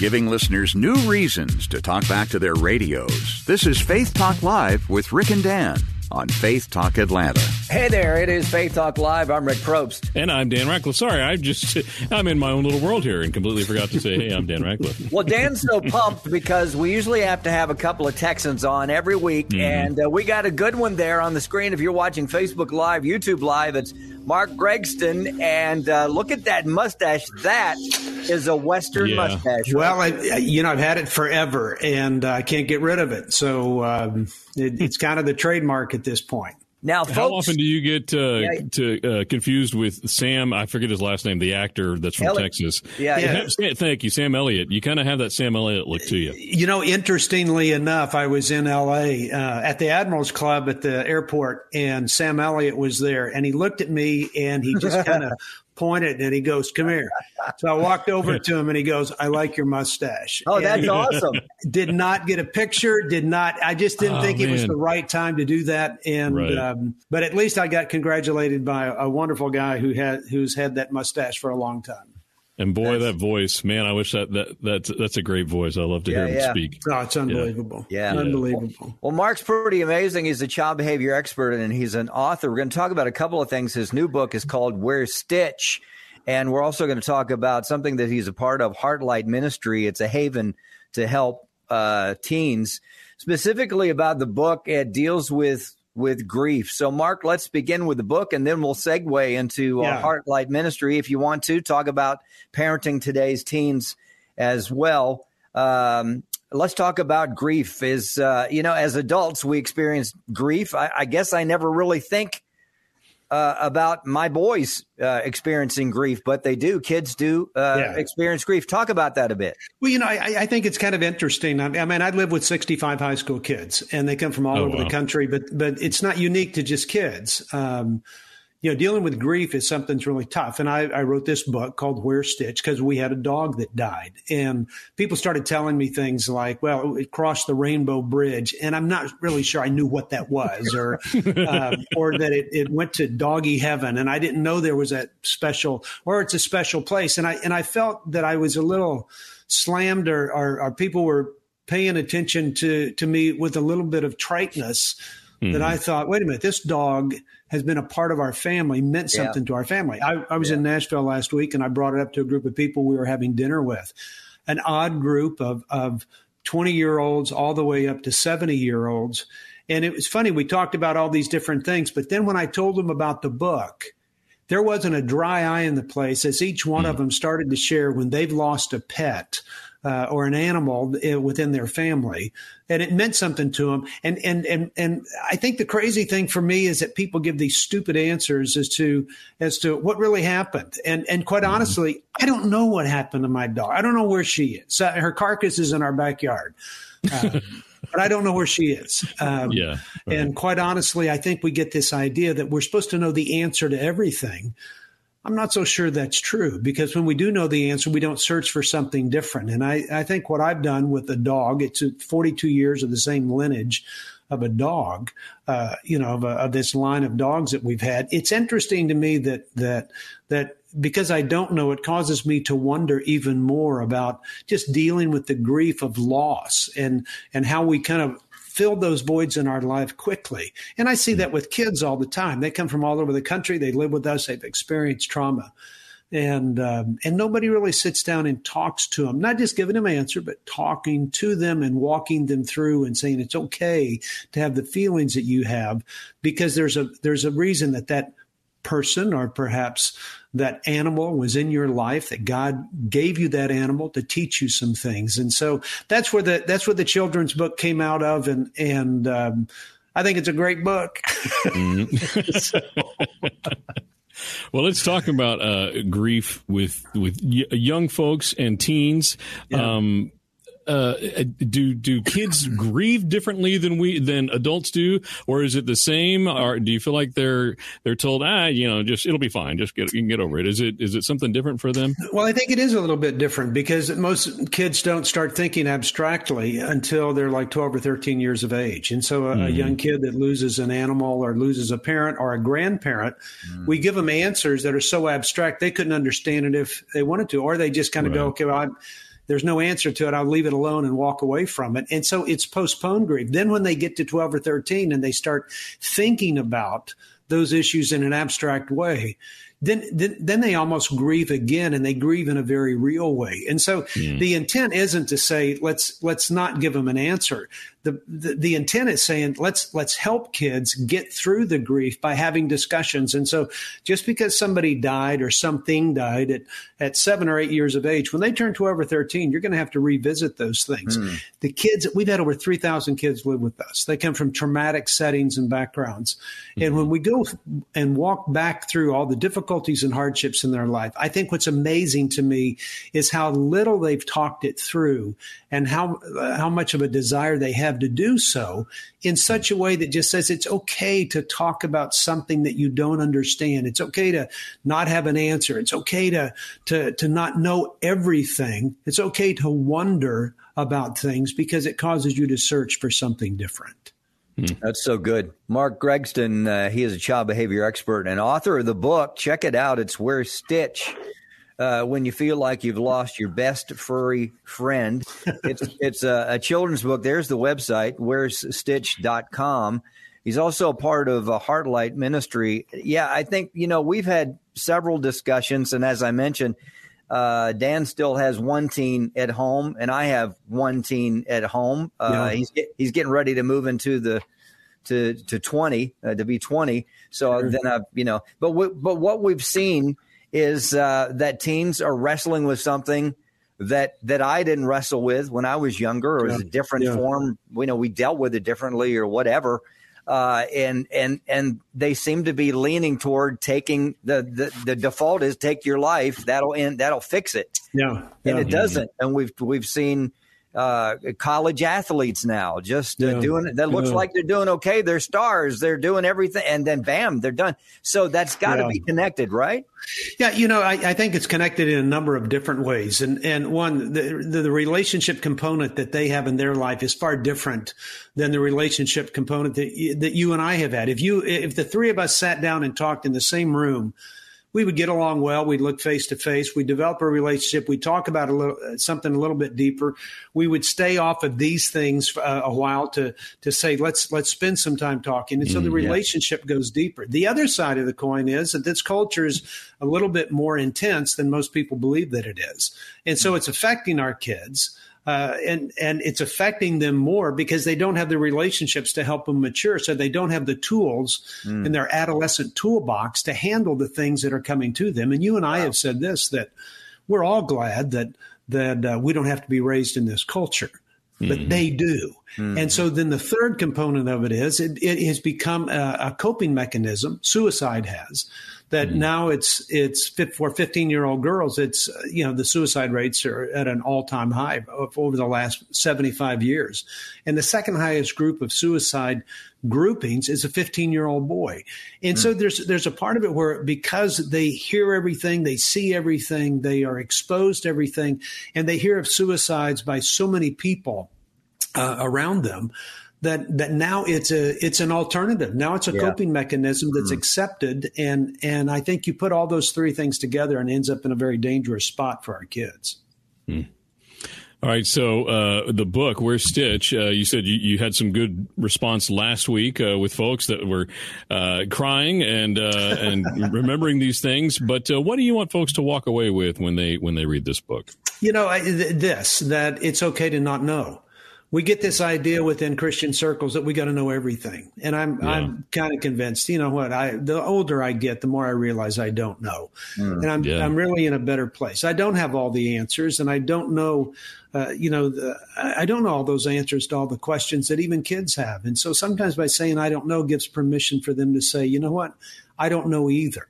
Giving listeners new reasons to talk back to their radios. This is Faith Talk Live with Rick and Dan on Faith Talk Atlanta. Hey there, it is Faith Talk Live. I'm Rick Probst. And I'm Dan Ratcliffe. Sorry, I just I'm in my own little world here and completely forgot to say, hey, I'm Dan Ratcliffe. well, Dan's so pumped because we usually have to have a couple of Texans on every week, mm-hmm. and uh, we got a good one there on the screen. If you're watching Facebook Live, YouTube Live, it's Mark Gregston, and uh, look at that mustache. That is a Western yeah. mustache. Right? Well, I, you know, I've had it forever, and I can't get rid of it. So um, it, it's kind of the trademark at this point. Now, folks, how often do you get uh, yeah, to uh, confused with Sam? I forget his last name, the actor that's from Elliott. Texas. Yeah, yeah. Have, thank you, Sam Elliott. You kind of have that Sam Elliott look to you. You know, interestingly enough, I was in L.A. Uh, at the Admirals Club at the airport, and Sam Elliott was there, and he looked at me and he just kind of pointed and he goes, Come here. So I walked over to him and he goes, I like your mustache. Oh, that's awesome. Did not get a picture, did not, I just didn't oh, think man. it was the right time to do that. And, right. um, but at least I got congratulated by a wonderful guy who had, who's had that mustache for a long time. And boy, that's, that voice, man! I wish that, that that's that's a great voice. I love to yeah, hear yeah. him speak. Oh, it's unbelievable. Yeah, yeah. unbelievable. Well, well, Mark's pretty amazing. He's a child behavior expert and he's an author. We're going to talk about a couple of things. His new book is called "Where's Stitch," And we're also going to talk about something that he's a part of, Heartlight Ministry. It's a haven to help uh, teens, specifically about the book. It deals with with grief. So, Mark, let's begin with the book, and then we'll segue into uh, yeah. Heartlight Ministry. If you want to talk about parenting today's teens as well. Um, let's talk about grief. Is uh, you know, as adults, we experience grief. I, I guess I never really think uh, about my boys uh, experiencing grief, but they do. Kids do uh, yeah. experience grief. Talk about that a bit. Well, you know, I, I think it's kind of interesting. I, I, mean, I live with 65 high school kids, and they come from all oh, over wow. the country, but but it's not unique to just kids. Um, you know, dealing with grief is something that's really tough. And I, I wrote this book called Where's Stitch because we had a dog that died. And people started telling me things like, well, it crossed the Rainbow Bridge. And I'm not really sure I knew what that was or, uh, or that it, it went to doggy heaven. And I didn't know there was that special, or it's a special place. And I, and I felt that I was a little slammed or, or, or people were paying attention to, to me with a little bit of triteness mm-hmm. that I thought, wait a minute, this dog has been a part of our family, meant something yeah. to our family. I, I was yeah. in Nashville last week and I brought it up to a group of people we were having dinner with, an odd group of, of 20 year olds all the way up to 70 year olds. And it was funny. We talked about all these different things, but then when I told them about the book, there wasn't a dry eye in the place as each one mm. of them started to share when they've lost a pet uh, or an animal uh, within their family, and it meant something to them. And and and and I think the crazy thing for me is that people give these stupid answers as to as to what really happened. And and quite mm-hmm. honestly, I don't know what happened to my dog. I don't know where she is. Uh, her carcass is in our backyard. Uh, but I don't know where she is. Um, yeah. Right. And quite honestly, I think we get this idea that we're supposed to know the answer to everything. I'm not so sure that's true because when we do know the answer, we don't search for something different. And I, I think what I've done with the dog, it's 42 years of the same lineage of a dog, uh, you know, of, a, of, this line of dogs that we've had. It's interesting to me that that that because I don't know, it causes me to wonder even more about just dealing with the grief of loss and and how we kind of filled those voids in our life quickly. And I see that with kids all the time. They come from all over the country. They live with us. They've experienced trauma. And um, and nobody really sits down and talks to them, not just giving them answer, but talking to them and walking them through and saying it's okay to have the feelings that you have, because there's a there's a reason that that person or perhaps that animal was in your life that God gave you that animal to teach you some things. And so that's where the that's where the children's book came out of and and um, I think it's a great book. mm-hmm. well, let's talk about uh, grief with with y- young folks and teens. Yeah. Um, uh, do do kids grieve differently than we than adults do, or is it the same? Or do you feel like they're they're told, ah, you know, just it'll be fine, just get you can get over it? Is it is it something different for them? Well, I think it is a little bit different because most kids don't start thinking abstractly until they're like twelve or thirteen years of age, and so a, mm-hmm. a young kid that loses an animal or loses a parent or a grandparent, mm-hmm. we give them answers that are so abstract they couldn't understand it if they wanted to, or they just kind of right. go, okay, well. I'm, there's no answer to it. I'll leave it alone and walk away from it. And so it's postponed grief. Then when they get to 12 or 13 and they start thinking about those issues in an abstract way, then, then, then they almost grieve again and they grieve in a very real way. And so mm. the intent isn't to say let's let's not give them an answer. The, the, the intent is saying let's let's help kids get through the grief by having discussions. And so just because somebody died or something died at at 7 or 8 years of age, when they turn 12 or 13, you're going to have to revisit those things. Mm. The kids we've had over 3,000 kids live with us. They come from traumatic settings and backgrounds. Mm. And when we go and walk back through all the difficult difficulties and hardships in their life. I think what's amazing to me is how little they've talked it through and how uh, how much of a desire they have to do so in such a way that just says it's okay to talk about something that you don't understand. It's okay to not have an answer. It's okay to to to not know everything. It's okay to wonder about things because it causes you to search for something different. Hmm. That's so good. Mark Gregston, uh, he is a child behavior expert and author of the book. Check it out. It's Where's Stitch. Uh, when you feel like you've lost your best furry friend. It's it's a, a, children's book. There's the website, where's stitch.com. He's also a part of a Heartlight Ministry. Yeah, I think, you know, we've had several discussions. And as I mentioned, uh, Dan still has one teen at home, and I have one teen at home. Uh, yeah. He's he's getting ready to move into the to to twenty uh, to be twenty. So sure. then I, you know, but we, but what we've seen is uh, that teens are wrestling with something that that I didn't wrestle with when I was younger, or yeah. was a different yeah. form. You know, we dealt with it differently, or whatever uh, and and and they seem to be leaning toward taking the, the the default is take your life that'll end that'll fix it. Yeah, and it doesn't. And we've we've seen uh, college athletes now just uh, yeah. doing that looks yeah. like they're doing okay. They're stars. They're doing everything, and then bam, they're done. So that's got to yeah. be connected, right? Yeah, you know, I, I, think it's connected in a number of different ways, and and one the, the, the relationship component that they have in their life is far different than the relationship component that that you and I have had. If you if the three of us sat down and talked in the same room we would get along well. We'd look face to face. We'd develop a relationship. We'd talk about a little something a little bit deeper. We would stay off of these things uh, a while to to say let's let's spend some time talking, and so mm, the relationship yeah. goes deeper. The other side of the coin is that this culture is a little bit more intense than most people believe that it is, and so it's affecting our kids uh, and and it's affecting them more because they don't have the relationships to help them mature. So they don't have the tools mm. in their adolescent toolbox to handle the things that are coming to them. And you and I wow. have said this that we're all glad that that uh, we don't have to be raised in this culture, but mm-hmm. they do. Mm-hmm. And so then the third component of it is it, it has become a, a coping mechanism. Suicide has that mm-hmm. now it's it's fit for 15 year old girls it's you know the suicide rates are at an all time high over the last 75 years and the second highest group of suicide groupings is a 15 year old boy and mm-hmm. so there's there's a part of it where because they hear everything they see everything they are exposed to everything and they hear of suicides by so many people uh, around them that that now it's a it's an alternative. Now it's a yeah. coping mechanism that's mm. accepted, and and I think you put all those three things together and ends up in a very dangerous spot for our kids. Mm. All right, so uh, the book, Where's Stitch? Uh, you said you, you, had some good response last week uh, with folks that were uh, crying and uh, and remembering these things. But uh, what do you want folks to walk away with when they when they read this book? You know, I, this that it's okay to not know we get this idea within Christian circles that we got to know everything, and I'm yeah. I'm kind of convinced. You know what? I the older I get, the more I realize I don't know, mm, and I'm yeah. I'm really in a better place. I don't have all the answers, and I don't know. Uh, you know, the, I don't know all those answers to all the questions that even kids have, and so sometimes by saying I don't know gives permission for them to say, you know what, I don't know either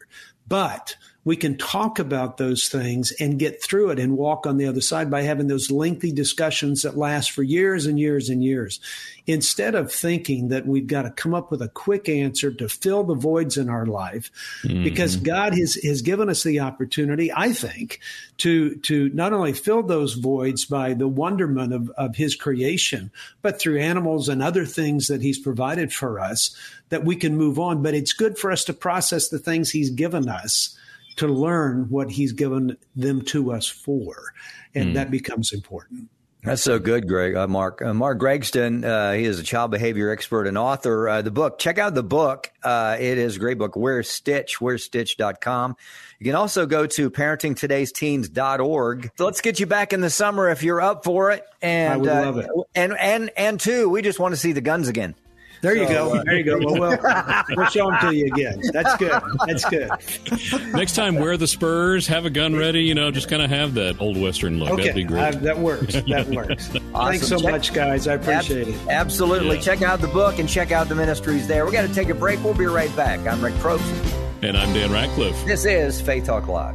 But we can talk about those things and get through it and walk on the other side by having those lengthy discussions that last for years and years and years. Instead of thinking that we've got to come up with a quick answer to fill the voids in our life, mm-hmm. because God has, has given us the opportunity, I think, to, to not only fill those voids by the wonderment of, of His creation, but through animals and other things that He's provided for us, that we can move on. But it's good for us to process the things He's given us to learn what he's given them to us for. And mm. that becomes important. That's so good, Greg. Uh, Mark. Uh, Mark Gregston, uh, he is a child behavior expert and author. Uh, the book, check out the book. Uh, it is a great book. Where's Stitch? Where's Stitch.com. You can also go to parentingtodaysteens.org. So let's get you back in the summer if you're up for it. And, I would love it. And, and, and two, we just want to see the guns again. There you go. Uh, there you go. Well, well, we'll show them to you again. That's good. That's good. Next time, wear the spurs, have a gun ready. You know, just kind of have that old western look. Okay. That'd be great. Uh, that works. That works. Awesome. Thanks so check, much, guys. I appreciate ab- it. Absolutely. Yeah. Check out the book and check out the ministries there. We got to take a break. We'll be right back. I'm Rick Probst. And I'm Dan Ratcliffe. This is Faith Talk Live.